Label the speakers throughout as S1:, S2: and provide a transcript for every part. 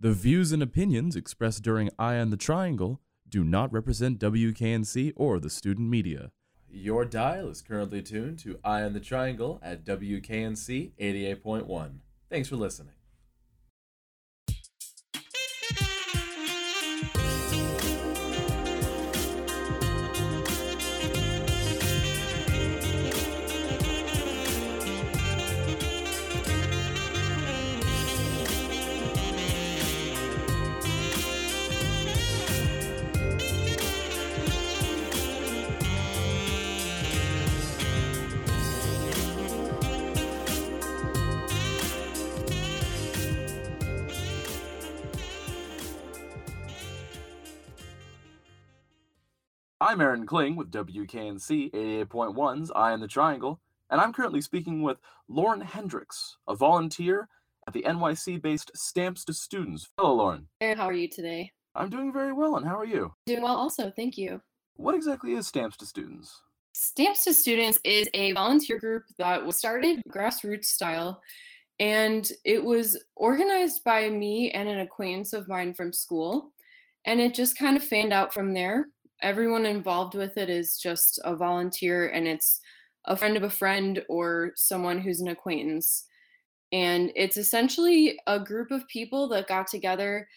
S1: The views and opinions expressed during Eye on the Triangle do not represent WKNC or the student media. Your dial is currently tuned to Eye on the Triangle at WKNC 88.1. Thanks for listening.
S2: I'm Aaron Kling with WKNC 88.1's Eye on the Triangle, and I'm currently speaking with Lauren Hendricks, a volunteer at the NYC based Stamps to Students. Hello, Lauren.
S3: Aaron, how are you today?
S2: I'm doing very well, and how are you?
S3: Doing well, also. Thank you.
S2: What exactly is Stamps to Students?
S3: Stamps to Students is a volunteer group that was started grassroots style, and it was organized by me and an acquaintance of mine from school. And it just kind of fanned out from there everyone involved with it is just a volunteer and it's a friend of a friend or someone who's an acquaintance. And it's essentially a group of people that got together.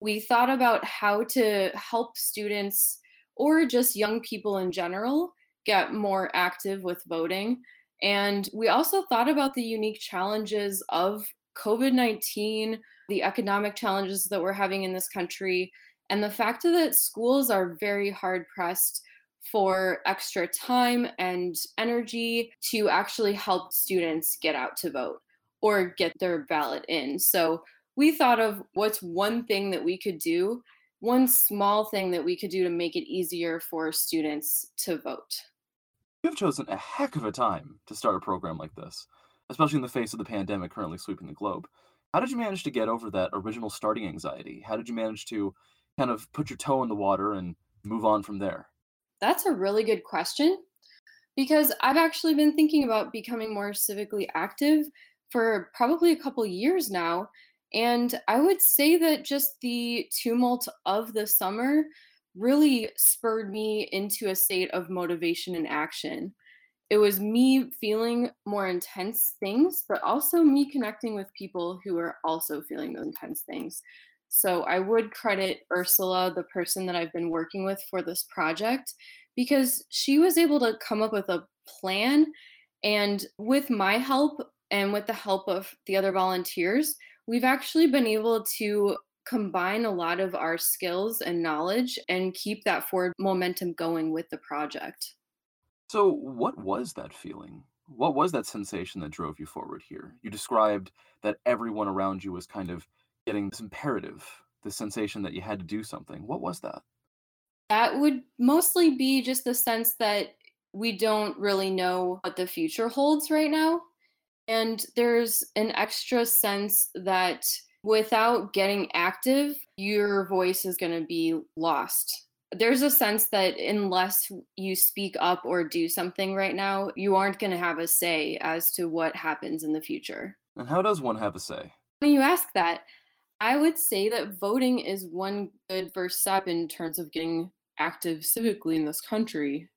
S3: We thought about how to help students or just young people in general get more active with voting. And we also thought about the unique challenges of COVID 19, the economic challenges that we're having in this country, and the fact that schools are very hard pressed for extra time and energy to actually help students get out to vote or get their ballot in. So we thought of what's one thing that we could do, one small thing that we could do to make it easier for students to vote.
S2: You've chosen a heck of a time to start a program like this, especially in the face of the pandemic currently sweeping the globe. How did you manage to get over that original starting anxiety? How did you manage to kind of put your toe in the water and move on from there?
S3: That's a really good question because I've actually been thinking about becoming more civically active for probably a couple years now. And I would say that just the tumult of the summer really spurred me into a state of motivation and action. It was me feeling more intense things, but also me connecting with people who are also feeling those intense things. So I would credit Ursula, the person that I've been working with for this project, because she was able to come up with a plan. And with my help and with the help of the other volunteers, we've actually been able to combine a lot of our skills and knowledge and keep that forward momentum going with the project.
S2: So, what was that feeling? What was that sensation that drove you forward here? You described that everyone around you was kind of getting this imperative, this sensation that you had to do something. What was that?
S3: That would mostly be just the sense that we don't really know what the future holds right now. And there's an extra sense that without getting active, your voice is going to be lost. There's a sense that unless you speak up or do something right now, you aren't going to have a say as to what happens in the future.
S2: And how does one have a say?
S3: When you ask that, I would say that voting is one good first step in terms of getting active civically in this country.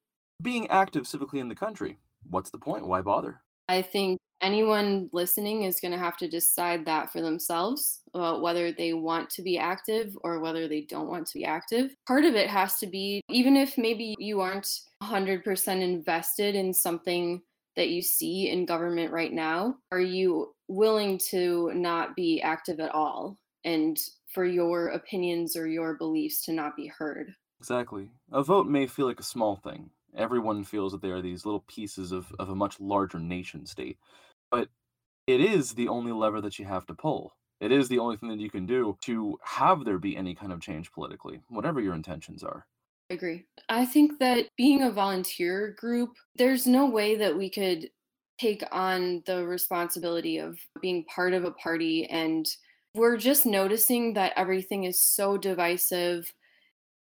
S2: Being active civically in the country, what's the point? Why bother?
S3: I think anyone listening is going to have to decide that for themselves about whether they want to be active or whether they don't want to be active. Part of it has to be, even if maybe you aren't 100% invested in something that you see in government right now, are you willing to not be active at all? And for your opinions or your beliefs to not be heard.
S2: Exactly. A vote may feel like a small thing. Everyone feels that they are these little pieces of, of a much larger nation state. But it is the only lever that you have to pull. It is the only thing that you can do to have there be any kind of change politically, whatever your intentions are.
S3: I agree. I think that being a volunteer group, there's no way that we could take on the responsibility of being part of a party and we're just noticing that everything is so divisive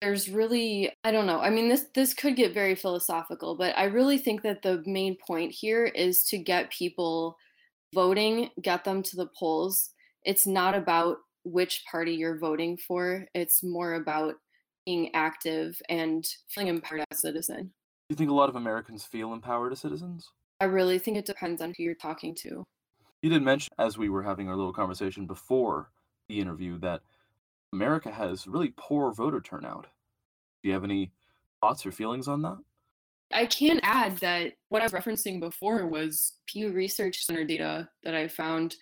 S3: there's really i don't know i mean this this could get very philosophical but i really think that the main point here is to get people voting get them to the polls it's not about which party you're voting for. It's more about being active and feeling empowered as a citizen.
S2: Do you think a lot of Americans feel empowered as citizens?
S3: I really think it depends on who you're talking to.
S2: You did mention, as we were having our little conversation before the interview, that America has really poor voter turnout. Do you have any thoughts or feelings on that?
S3: I can add that what I was referencing before was Pew Research Center data that I found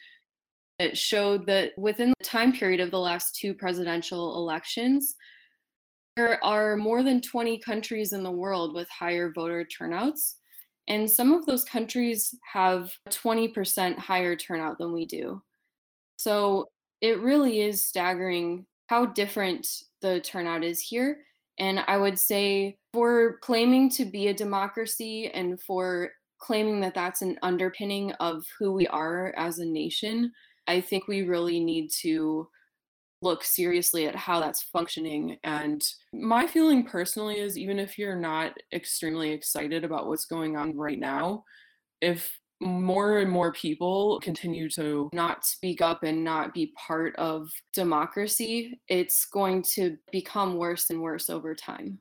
S3: that showed that within the time period of the last two presidential elections, there are more than 20 countries in the world with higher voter turnouts. And some of those countries have 20% higher turnout than we do. So it really is staggering how different the turnout is here. And I would say for claiming to be a democracy and for claiming that that's an underpinning of who we are as a nation, I think we really need to look seriously at how that's functioning. And my feeling personally is even if you're not extremely excited about what's going on right now, if more and more people continue to not speak up and not be part of democracy, it's going to become worse and worse over time.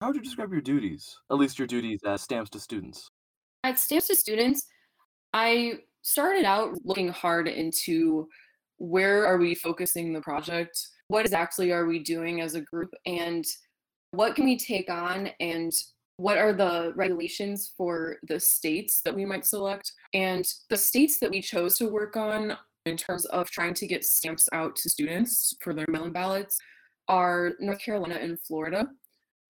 S2: How would you describe your duties, at least your duties as Stamps to Students?
S3: At Stamps to Students, I started out looking hard into where are we focusing the project? What exactly are we doing as a group? And what can we take on? And what are the regulations for the states that we might select? And the states that we chose to work on in terms of trying to get stamps out to students for their mail in ballots are North Carolina and Florida.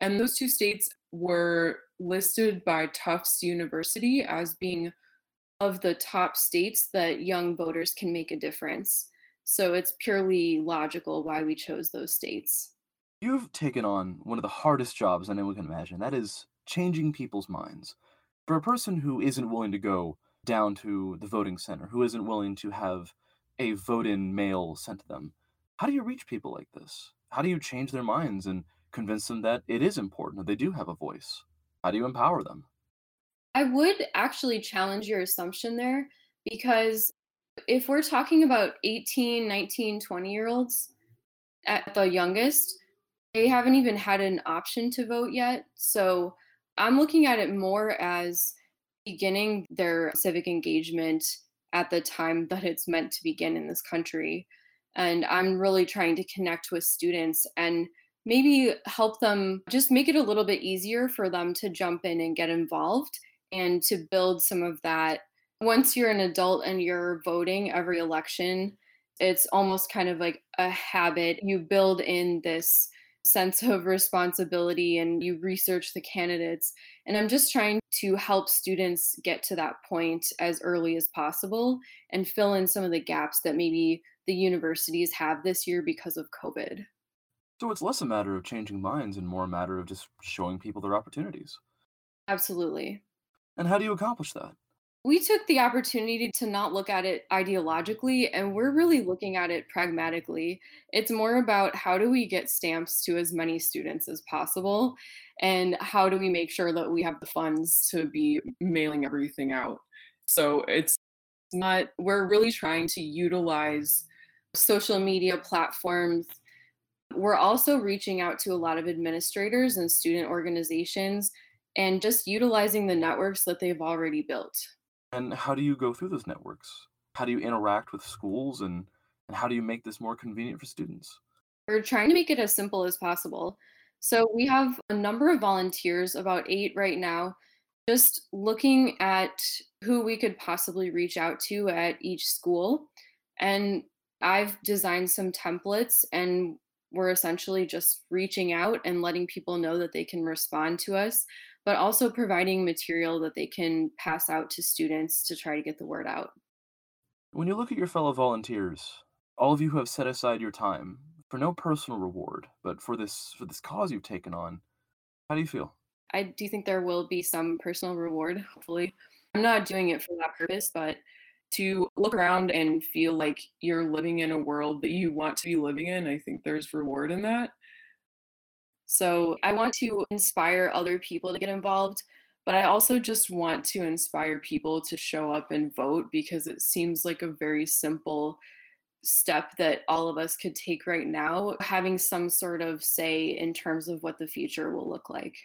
S3: And those two states were listed by Tufts University as being of the top states that young voters can make a difference. So it's purely logical why we chose those states.
S2: You've taken on one of the hardest jobs anyone can imagine. That is changing people's minds. For a person who isn't willing to go down to the voting center, who isn't willing to have a vote in mail sent to them, how do you reach people like this? How do you change their minds and convince them that it is important, that they do have a voice? How do you empower them?
S3: I would actually challenge your assumption there because if we're talking about 18, 19, 20 year olds at the youngest, they haven't even had an option to vote yet. So I'm looking at it more as beginning their civic engagement at the time that it's meant to begin in this country. And I'm really trying to connect with students and maybe help them just make it a little bit easier for them to jump in and get involved and to build some of that once you're an adult and you're voting every election, it's almost kind of like a habit. You build in this sense of responsibility and you research the candidates. And I'm just trying to help students get to that point as early as possible and fill in some of the gaps that maybe the universities have this year because of COVID.
S2: So it's less a matter of changing minds and more a matter of just showing people their opportunities.
S3: Absolutely.
S2: And how do you accomplish that?
S3: We took the opportunity to not look at it ideologically and we're really looking at it pragmatically. It's more about how do we get stamps to as many students as possible and how do we make sure that we have the funds to be mailing everything out. So it's not, we're really trying to utilize social media platforms. We're also reaching out to a lot of administrators and student organizations and just utilizing the networks that they've already built.
S2: And how do you go through those networks? How do you interact with schools and, and how do you make this more convenient for students?
S3: We're trying to make it as simple as possible. So we have a number of volunteers, about eight right now, just looking at who we could possibly reach out to at each school. And I've designed some templates and we're essentially just reaching out and letting people know that they can respond to us but also providing material that they can pass out to students to try to get the word out.
S2: When you look at your fellow volunteers, all of you who have set aside your time for no personal reward, but for this for this cause you've taken on, how do you feel?
S3: I do think there will be some personal reward, hopefully. I'm not doing it for that purpose, but to look around and feel like you're living in a world that you want to be living in, I think there's reward in that. So I want to inspire other people to get involved, but I also just want to inspire people to show up and vote because it seems like a very simple step that all of us could take right now, having some sort of say in terms of what the future will look like.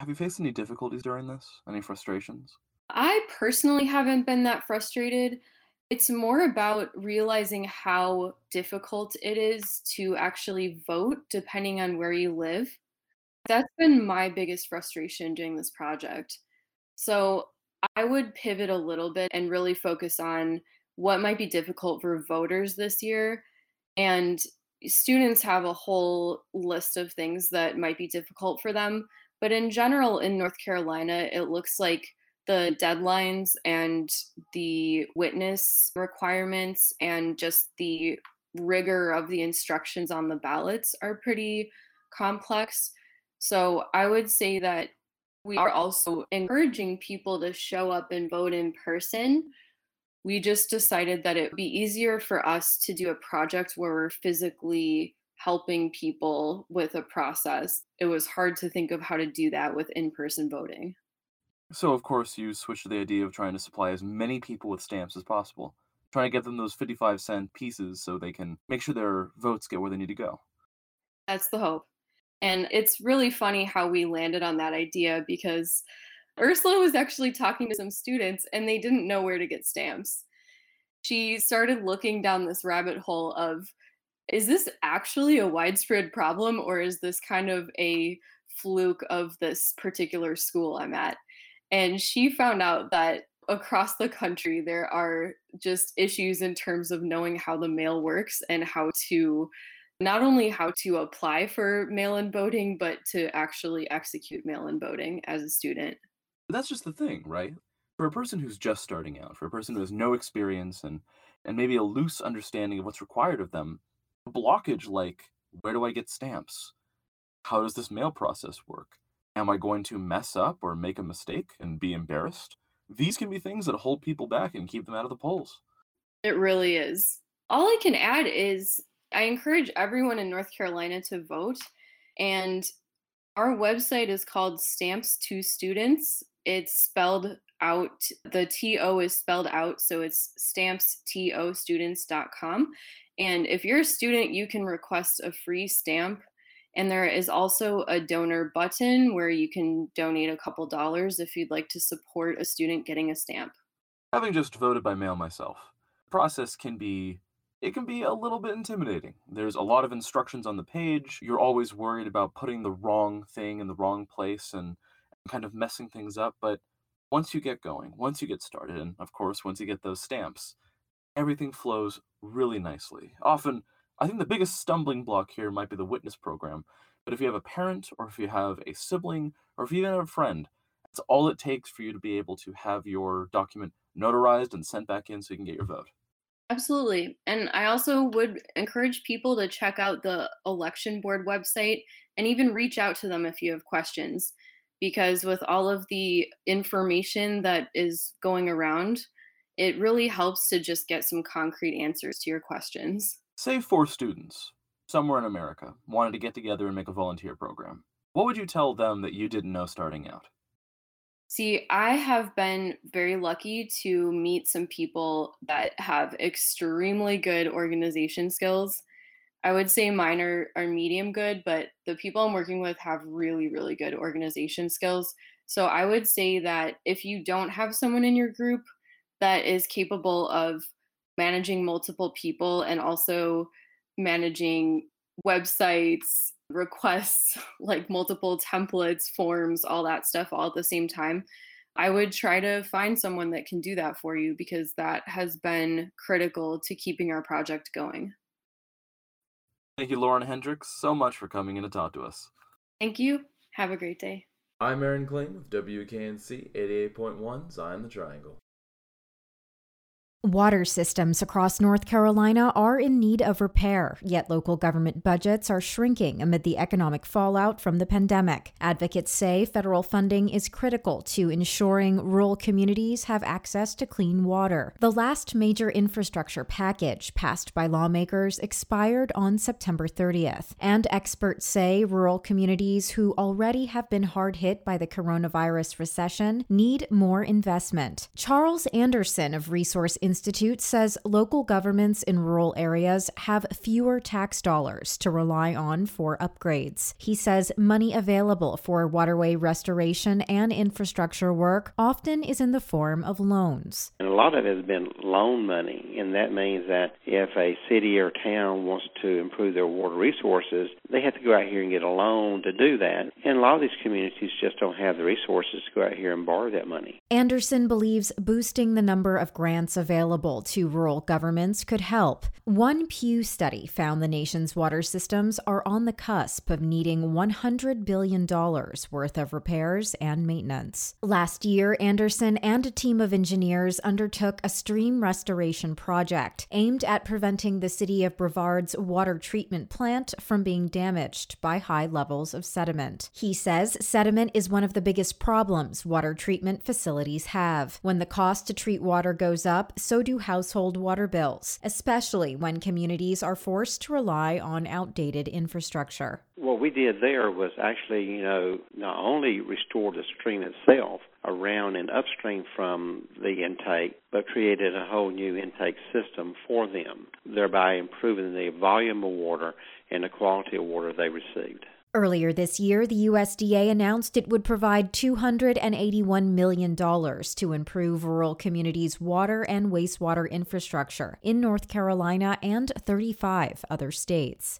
S2: Have you faced any difficulties during this? Any frustrations?
S3: I personally haven't been that frustrated. It's more about realizing how difficult it is to actually vote depending on where you live. That's been my biggest frustration doing this project. So I would pivot a little bit and really focus on what might be difficult for voters this year. And students have a whole list of things that might be difficult for them. But in general, in North Carolina, it looks like the deadlines and the witness requirements and just the rigor of the instructions on the ballots are pretty complex. So I would say that we are also encouraging people to show up and vote in person. We just decided that it would be easier for us to do a project where we're physically helping people with a process. It was hard to think of how to do that with in person voting.
S2: So, of course, you switch to the idea of trying to supply as many people with stamps as possible, trying to get them those 55 cent pieces so they can make sure their votes get where they need to go.
S3: That's the hope. And it's really funny how we landed on that idea because Ursula was actually talking to some students and they didn't know where to get stamps. She started looking down this rabbit hole of is this actually a widespread problem or is this kind of a fluke of this particular school I'm at? And she found out that across the country there are just issues in terms of knowing how the mail works and how to not only how to apply for mail in voting, but to actually execute mail in voting as a student.
S2: That's just the thing, right? For a person who's just starting out, for a person who has no experience and, and maybe a loose understanding of what's required of them, a blockage like where do I get stamps? How does this mail process work? Am I going to mess up or make a mistake and be embarrassed? These can be things that hold people back and keep them out of the polls.
S3: It really is. All I can add is I encourage everyone in North Carolina to vote. And our website is called Stamps to Students. It's spelled out, the TO is spelled out, so it's stamps to stampstostudents.com. And if you're a student, you can request a free stamp. And there is also a donor button where you can donate a couple dollars if you'd like to support a student getting a stamp.
S2: Having just voted by mail myself, the process can be it can be a little bit intimidating. There's a lot of instructions on the page. You're always worried about putting the wrong thing in the wrong place and kind of messing things up. But once you get going, once you get started, and of course, once you get those stamps, everything flows really nicely. Often, I think the biggest stumbling block here might be the witness program. But if you have a parent, or if you have a sibling, or if you even have a friend, that's all it takes for you to be able to have your document notarized and sent back in so you can get your vote.
S3: Absolutely. And I also would encourage people to check out the election board website and even reach out to them if you have questions. Because with all of the information that is going around, it really helps to just get some concrete answers to your questions.
S2: Say four students somewhere in America wanted to get together and make a volunteer program. What would you tell them that you didn't know starting out?
S3: See, I have been very lucky to meet some people that have extremely good organization skills. I would say mine are, are medium good, but the people I'm working with have really, really good organization skills. So I would say that if you don't have someone in your group that is capable of managing multiple people and also managing websites, requests, like multiple templates, forms, all that stuff all at the same time, I would try to find someone that can do that for you because that has been critical to keeping our project going.
S2: Thank you, Lauren Hendricks, so much for coming in to talk to us.
S3: Thank you. Have a great day.
S1: I'm Aaron Kling with WKNC 88.1's Eye on the Triangle.
S4: Water systems across North Carolina are in need of repair, yet local government budgets are shrinking amid the economic fallout from the pandemic. Advocates say federal funding is critical to ensuring rural communities have access to clean water. The last major infrastructure package passed by lawmakers expired on September 30th, and experts say rural communities who already have been hard hit by the coronavirus recession need more investment. Charles Anderson of Resource Institute Institute says local governments in rural areas have fewer tax dollars to rely on for upgrades. He says money available for waterway restoration and infrastructure work often is in the form of loans.
S5: And a lot of it has been loan money, and that means that if a city or town wants to improve their water resources, they have to go out here and get a loan to do that. And a lot of these communities just don't have the resources to go out here and borrow that money.
S4: Anderson believes boosting the number of grants available to rural governments could help. One Pew study found the nation's water systems are on the cusp of needing $100 billion worth of repairs and maintenance. Last year, Anderson and a team of engineers undertook a stream restoration project aimed at preventing the city of Brevard's water treatment plant from being damaged by high levels of sediment. He says sediment is one of the biggest problems water treatment facilities have. When the cost to treat water goes up, so do household water bills, especially when communities are forced to rely on outdated infrastructure.
S5: What we did there was actually, you know, not only restore the stream itself around and upstream from the intake, but created a whole new intake system for them, thereby improving the volume of water and the quality of water they received.
S4: Earlier this year, the USDA announced it would provide $281 million to improve rural communities' water and wastewater infrastructure in North Carolina and 35 other states.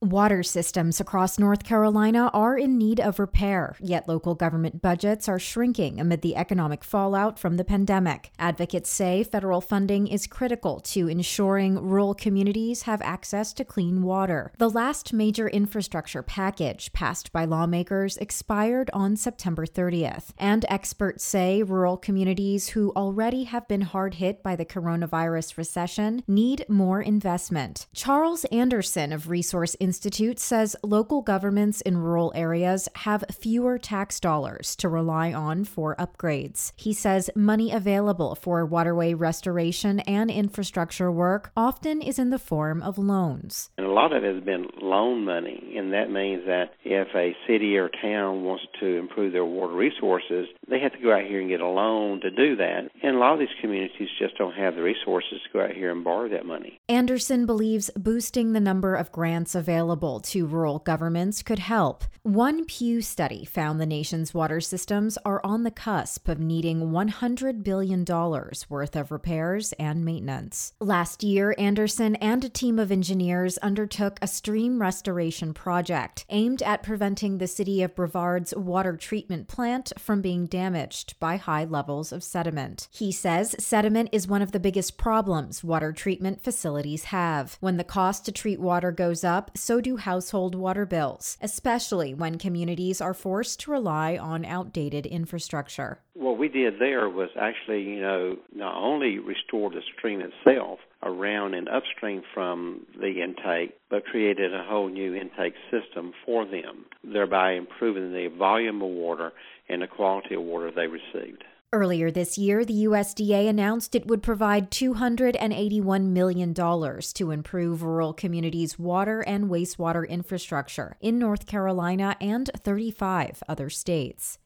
S4: Water systems across North Carolina are in need of repair, yet local government budgets are shrinking amid the economic fallout from the pandemic. Advocates say federal funding is critical to ensuring rural communities have access to clean water. The last major infrastructure package passed by lawmakers expired on September 30th, and experts say rural communities who already have been hard hit by the coronavirus recession need more investment. Charles Anderson of Resource Institute says local governments in rural areas have fewer tax dollars to rely on for upgrades. He says money available for waterway restoration and infrastructure work often is in the form of loans.
S5: And a lot of it has been loan money, and that means that if a city or town wants to improve their water resources, they have to go out here and get a loan to do that. And a lot of these communities just don't have the resources to go out here and borrow that money.
S4: Anderson believes boosting the number of grants available available to rural governments could help. One Pew study found the nation's water systems are on the cusp of needing $100 billion worth of repairs and maintenance. Last year, Anderson and a team of engineers undertook a stream restoration project aimed at preventing the city of Brevard's water treatment plant from being damaged by high levels of sediment. He says sediment is one of the biggest problems water treatment facilities have. When the cost to treat water goes up, so do household water bills, especially when communities are forced to rely on outdated infrastructure.
S5: What we did there was actually, you know, not only restore the stream itself around and upstream from the intake, but created a whole new intake system for them, thereby improving the volume of water and the quality of water they received.
S4: Earlier this year, the USDA announced it would provide $281 million to improve rural communities' water and wastewater infrastructure in North Carolina and 35 other states.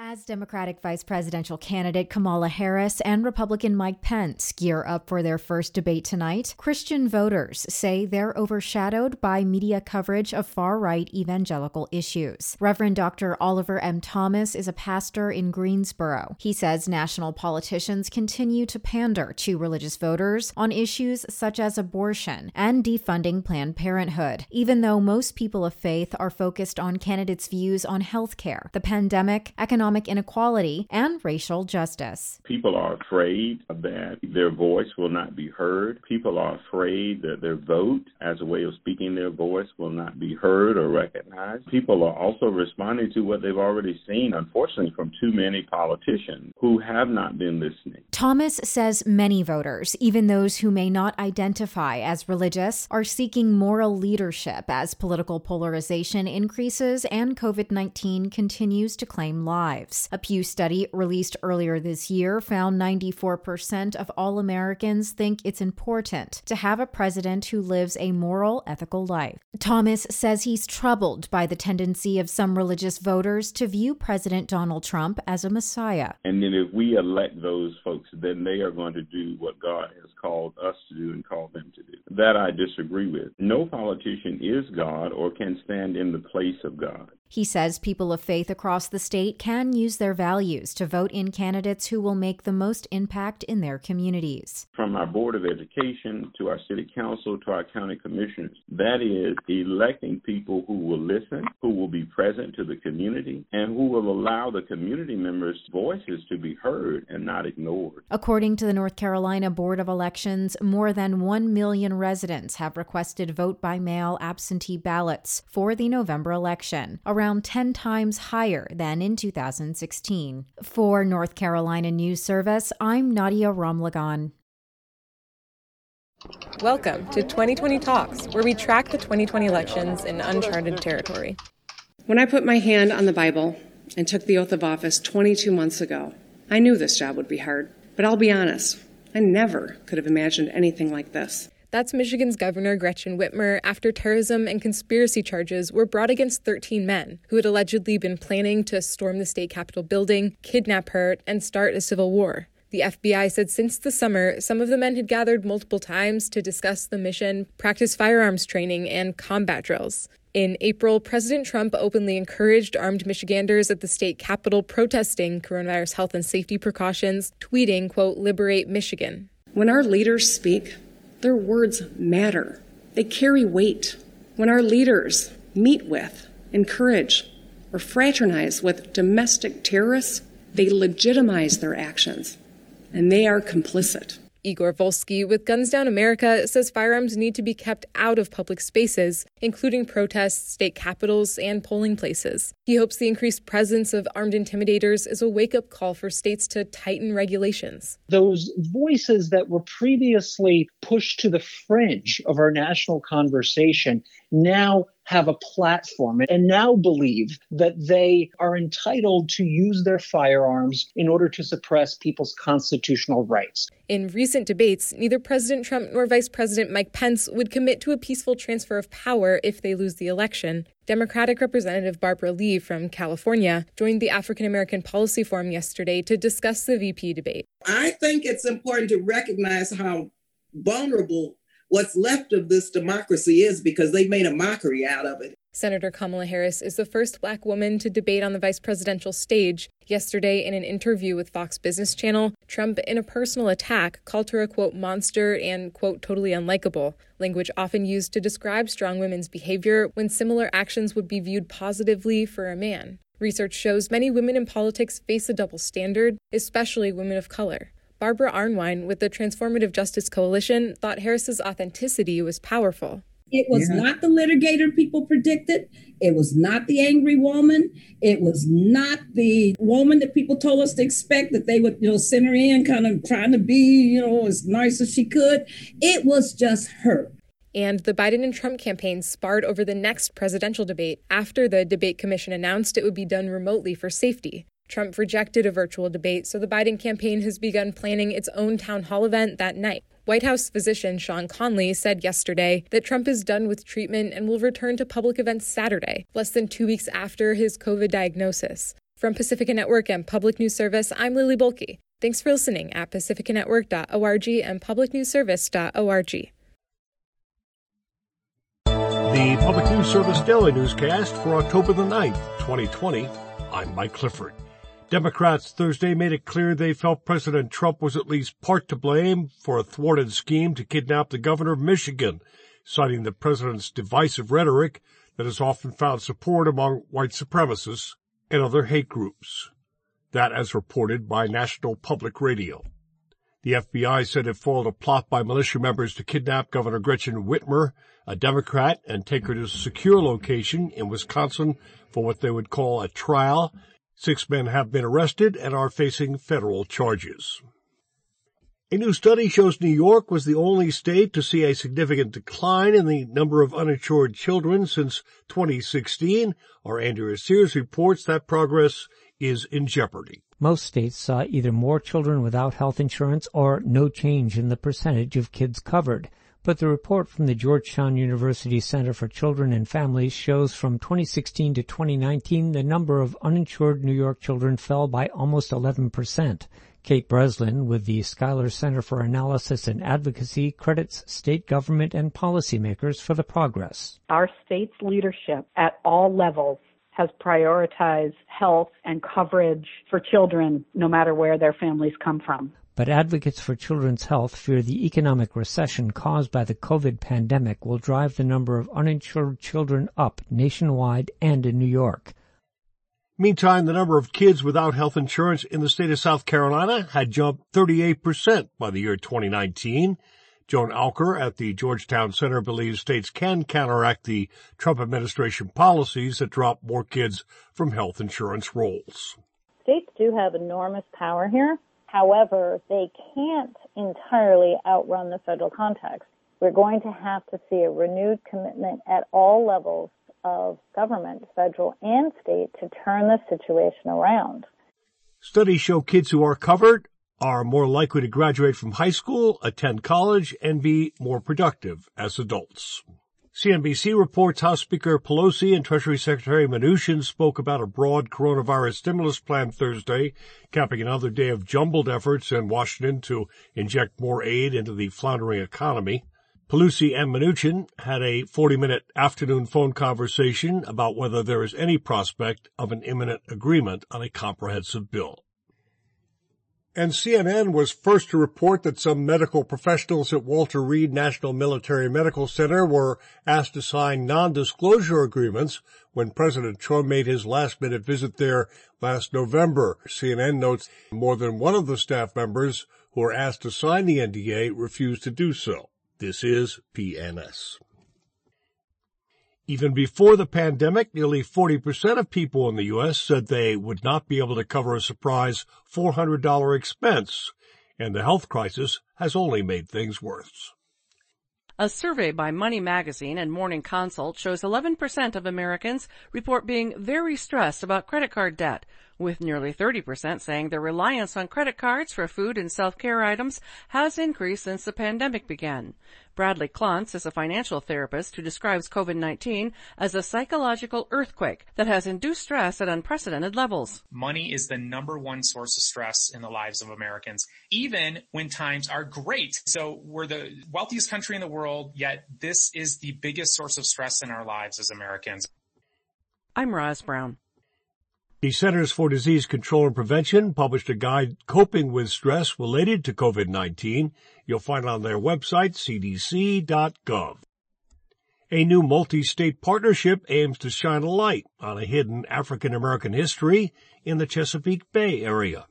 S4: As Democratic vice presidential candidate Kamala Harris and Republican Mike Pence gear up for their first debate tonight, Christian voters say they're overshadowed by media coverage of far right evangelical issues. Reverend Dr. Oliver M. Thomas is a pastor in Greensboro. He says national politicians continue to pander to religious voters on issues such as abortion and defunding Planned Parenthood, even though most people of faith are focused on candidates' views on health care, the pandemic, economic economic inequality, and racial justice.
S6: People are afraid that their voice will not be heard. People are afraid that their vote, as a way of speaking their voice, will not be heard or recognized. People are also responding to what they've already seen, unfortunately, from too many politicians who have not been listening.
S4: Thomas says many voters, even those who may not identify as religious, are seeking moral leadership as political polarization increases and COVID 19 continues to claim lives lives. A Pew study released earlier this year found 94% of all Americans think it's important to have a president who lives a moral, ethical life. Thomas says he's troubled by the tendency of some religious voters to view President Donald Trump as a messiah.
S6: And then if we elect those folks, then they are going to do what God has called us to do and called them to do. That I disagree with. No politician is God or can stand in the place of God.
S4: He says people of faith across the state can use their values to vote in candidates who will make the most impact in their communities.
S6: From our Board of Education to our City Council to our County Commissioners, that is electing people who will listen, who will be present to the community, and who will allow the community members' voices to be heard and not ignored.
S4: According to the North Carolina Board of Elections, more than 1 million residents have requested vote by mail absentee ballots for the November election around 10 times higher than in 2016. For North Carolina News Service, I'm Nadia Ramlagan.
S7: Welcome to 2020 Talks, where we track the 2020 elections in uncharted territory.
S8: When I put my hand on the Bible and took the oath of office 22 months ago, I knew this job would be hard. But I'll be honest, I never could have imagined anything like this.
S7: That's Michigan's Governor Gretchen Whitmer after terrorism and conspiracy charges were brought against 13 men who had allegedly been planning to storm the state capitol building, kidnap her, and start a civil war. The FBI said since the summer, some of the men had gathered multiple times to discuss the mission, practice firearms training, and combat drills. In April, President Trump openly encouraged armed Michiganders at the state capitol protesting coronavirus health and safety precautions, tweeting, quote, liberate Michigan.
S8: When our leaders speak, their words matter, they carry weight. When our leaders meet with, encourage, or fraternize with domestic terrorists, they legitimize their actions, and they are complicit.
S7: Igor Volsky with Guns Down America says firearms need to be kept out of public spaces, including protests, state capitals, and polling places. He hopes the increased presence of armed intimidators is a wake up call for states to tighten regulations.
S9: Those voices that were previously pushed to the fringe of our national conversation now have a platform and now believe that they are entitled to use their firearms in order to suppress people's constitutional rights.
S7: In recent debates, neither President Trump nor Vice President Mike Pence would commit to a peaceful transfer of power if they lose the election. Democratic Representative Barbara Lee from California joined the African American Policy Forum yesterday to discuss the VP debate.
S10: I think it's important to recognize how vulnerable what's left of this democracy is because they made a mockery out of it.
S7: Senator Kamala Harris is the first black woman to debate on the vice presidential stage. Yesterday, in an interview with Fox Business Channel, Trump, in a personal attack, called her a quote monster and quote totally unlikable, language often used to describe strong women's behavior when similar actions would be viewed positively for a man. Research shows many women in politics face a double standard, especially women of color. Barbara Arnwine with the Transformative Justice Coalition thought Harris's authenticity was powerful.
S11: It was yeah. not the litigator people predicted. It was not the angry woman. It was not the woman that people told us to expect that they would, you know, send her in kind of trying to be, you know, as nice as she could. It was just her.
S7: And the Biden and Trump campaigns sparred over the next presidential debate after the debate commission announced it would be done remotely for safety. Trump rejected a virtual debate, so the Biden campaign has begun planning its own town hall event that night. White House physician Sean Conley said yesterday that Trump is done with treatment and will return to public events Saturday, less than two weeks after his COVID diagnosis. From Pacifica Network and Public News Service, I'm Lily Bohlke. Thanks for listening at pacificanetwork.org and publicnewsservice.org.
S12: The Public News Service Daily Newscast for October the 9th, 2020. I'm Mike Clifford. Democrats Thursday made it clear they felt President Trump was at least part to blame for a thwarted scheme to kidnap the governor of Michigan, citing the president's divisive rhetoric that has often found support among white supremacists and other hate groups. That as reported by National Public Radio. The FBI said it foiled a plot by militia members to kidnap Governor Gretchen Whitmer, a Democrat, and take her to a secure location in Wisconsin for what they would call a trial Six men have been arrested and are facing federal charges. A new study shows New York was the only state to see a significant decline in the number of uninsured children since 2016. Our Andrea Sears reports that progress is in jeopardy.
S13: Most states saw either more children without health insurance or no change in the percentage of kids covered. But the report from the Georgetown University Center for Children and Families shows from 2016 to 2019 the number of uninsured New York children fell by almost 11 percent. Kate Breslin with the Schuyler Center for Analysis and Advocacy credits state government and policymakers for the progress.
S14: Our state's leadership at all levels has prioritized health and coverage for children no matter where their families come from.
S13: But advocates for children's health fear the economic recession caused by the COVID pandemic will drive the number of uninsured children up nationwide and in New York.
S12: Meantime, the number of kids without health insurance in the state of South Carolina had jumped 38% by the year 2019. Joan Alker at the Georgetown Center believes states can counteract the Trump administration policies that drop more kids from health insurance rolls.
S15: States do have enormous power here. However, they can't entirely outrun the federal context. We're going to have to see a renewed commitment at all levels of government, federal and state, to turn the situation around.
S12: Studies show kids who are covered are more likely to graduate from high school, attend college, and be more productive as adults. CNBC reports House Speaker Pelosi and Treasury Secretary Mnuchin spoke about a broad coronavirus stimulus plan Thursday, capping another day of jumbled efforts in Washington to inject more aid into the floundering economy. Pelosi and Mnuchin had a 40-minute afternoon phone conversation about whether there is any prospect of an imminent agreement on a comprehensive bill. And CNN was first to report that some medical professionals at Walter Reed National Military Medical Center were asked to sign non-disclosure agreements when President Trump made his last-minute visit there last November. CNN notes more than one of the staff members who were asked to sign the NDA refused to do so. This is PNS. Even before the pandemic, nearly 40% of people in the U.S. said they would not be able to cover a surprise $400 expense, and the health crisis has only made things worse.
S16: A survey by Money Magazine and Morning Consult shows 11% of Americans report being very stressed about credit card debt, with nearly 30% saying their reliance on credit cards for food and self-care items has increased since the pandemic began. Bradley Klontz is a financial therapist who describes COVID-19 as a psychological earthquake that has induced stress at unprecedented levels.
S17: Money is the number one source of stress in the lives of Americans, even when times are great. So we're the wealthiest country in the world, yet this is the biggest source of stress in our lives as Americans.
S16: I'm Roz Brown.
S12: The Centers for Disease Control and Prevention published a guide coping with stress related to COVID-19. You'll find it on their website, cdc.gov. A new multi-state partnership aims to shine a light on a hidden African American history in the Chesapeake Bay area.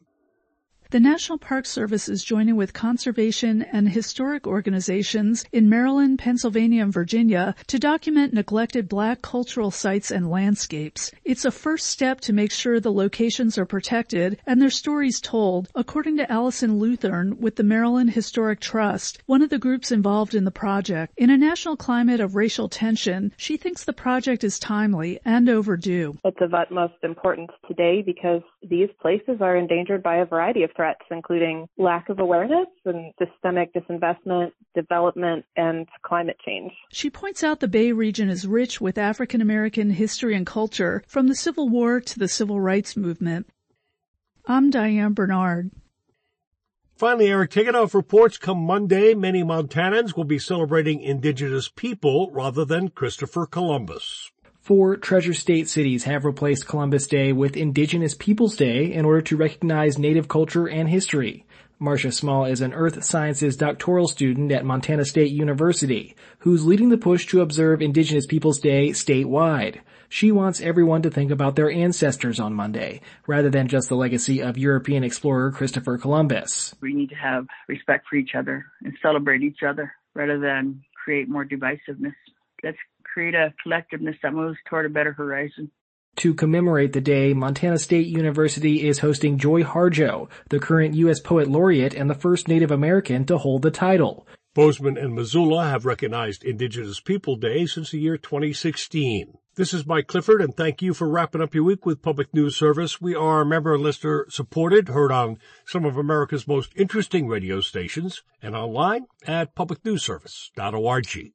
S18: The National Park Service is joining with conservation and historic organizations in Maryland, Pennsylvania, and Virginia to document neglected black cultural sites and landscapes. It's a first step to make sure the locations are protected and their stories told, according to Allison Luthern with the Maryland Historic Trust, one of the groups involved in the project. In a national climate of racial tension, she thinks the project is timely and overdue.
S19: It's of utmost importance today because these places are endangered by a variety of threats, including lack of awareness and systemic disinvestment, development, and climate change.
S18: She points out the Bay region is rich with African American history and culture from the Civil War to the Civil Rights Movement. I'm Diane Bernard.
S12: Finally, Eric Tegethoff reports come Monday, many Montanans will be celebrating indigenous people rather than Christopher Columbus.
S20: Four Treasure State cities have replaced Columbus Day with Indigenous Peoples Day in order to recognize Native culture and history. Marcia Small is an earth sciences doctoral student at Montana State University, who's leading the push to observe Indigenous Peoples Day statewide. She wants everyone to think about their ancestors on Monday, rather than just the legacy of European explorer Christopher Columbus.
S21: We need to have respect for each other and celebrate each other rather than create more divisiveness. Let's create a collectiveness that moves toward a better horizon.
S20: To commemorate the day, Montana State University is hosting Joy Harjo, the current U.S. Poet Laureate and the first Native American to hold the title.
S12: Bozeman and Missoula have recognized Indigenous People Day since the year 2016. This is Mike Clifford, and thank you for wrapping up your week with Public News Service. We are member listener supported, heard on some of America's most interesting radio stations, and online at publicnewsservice.org.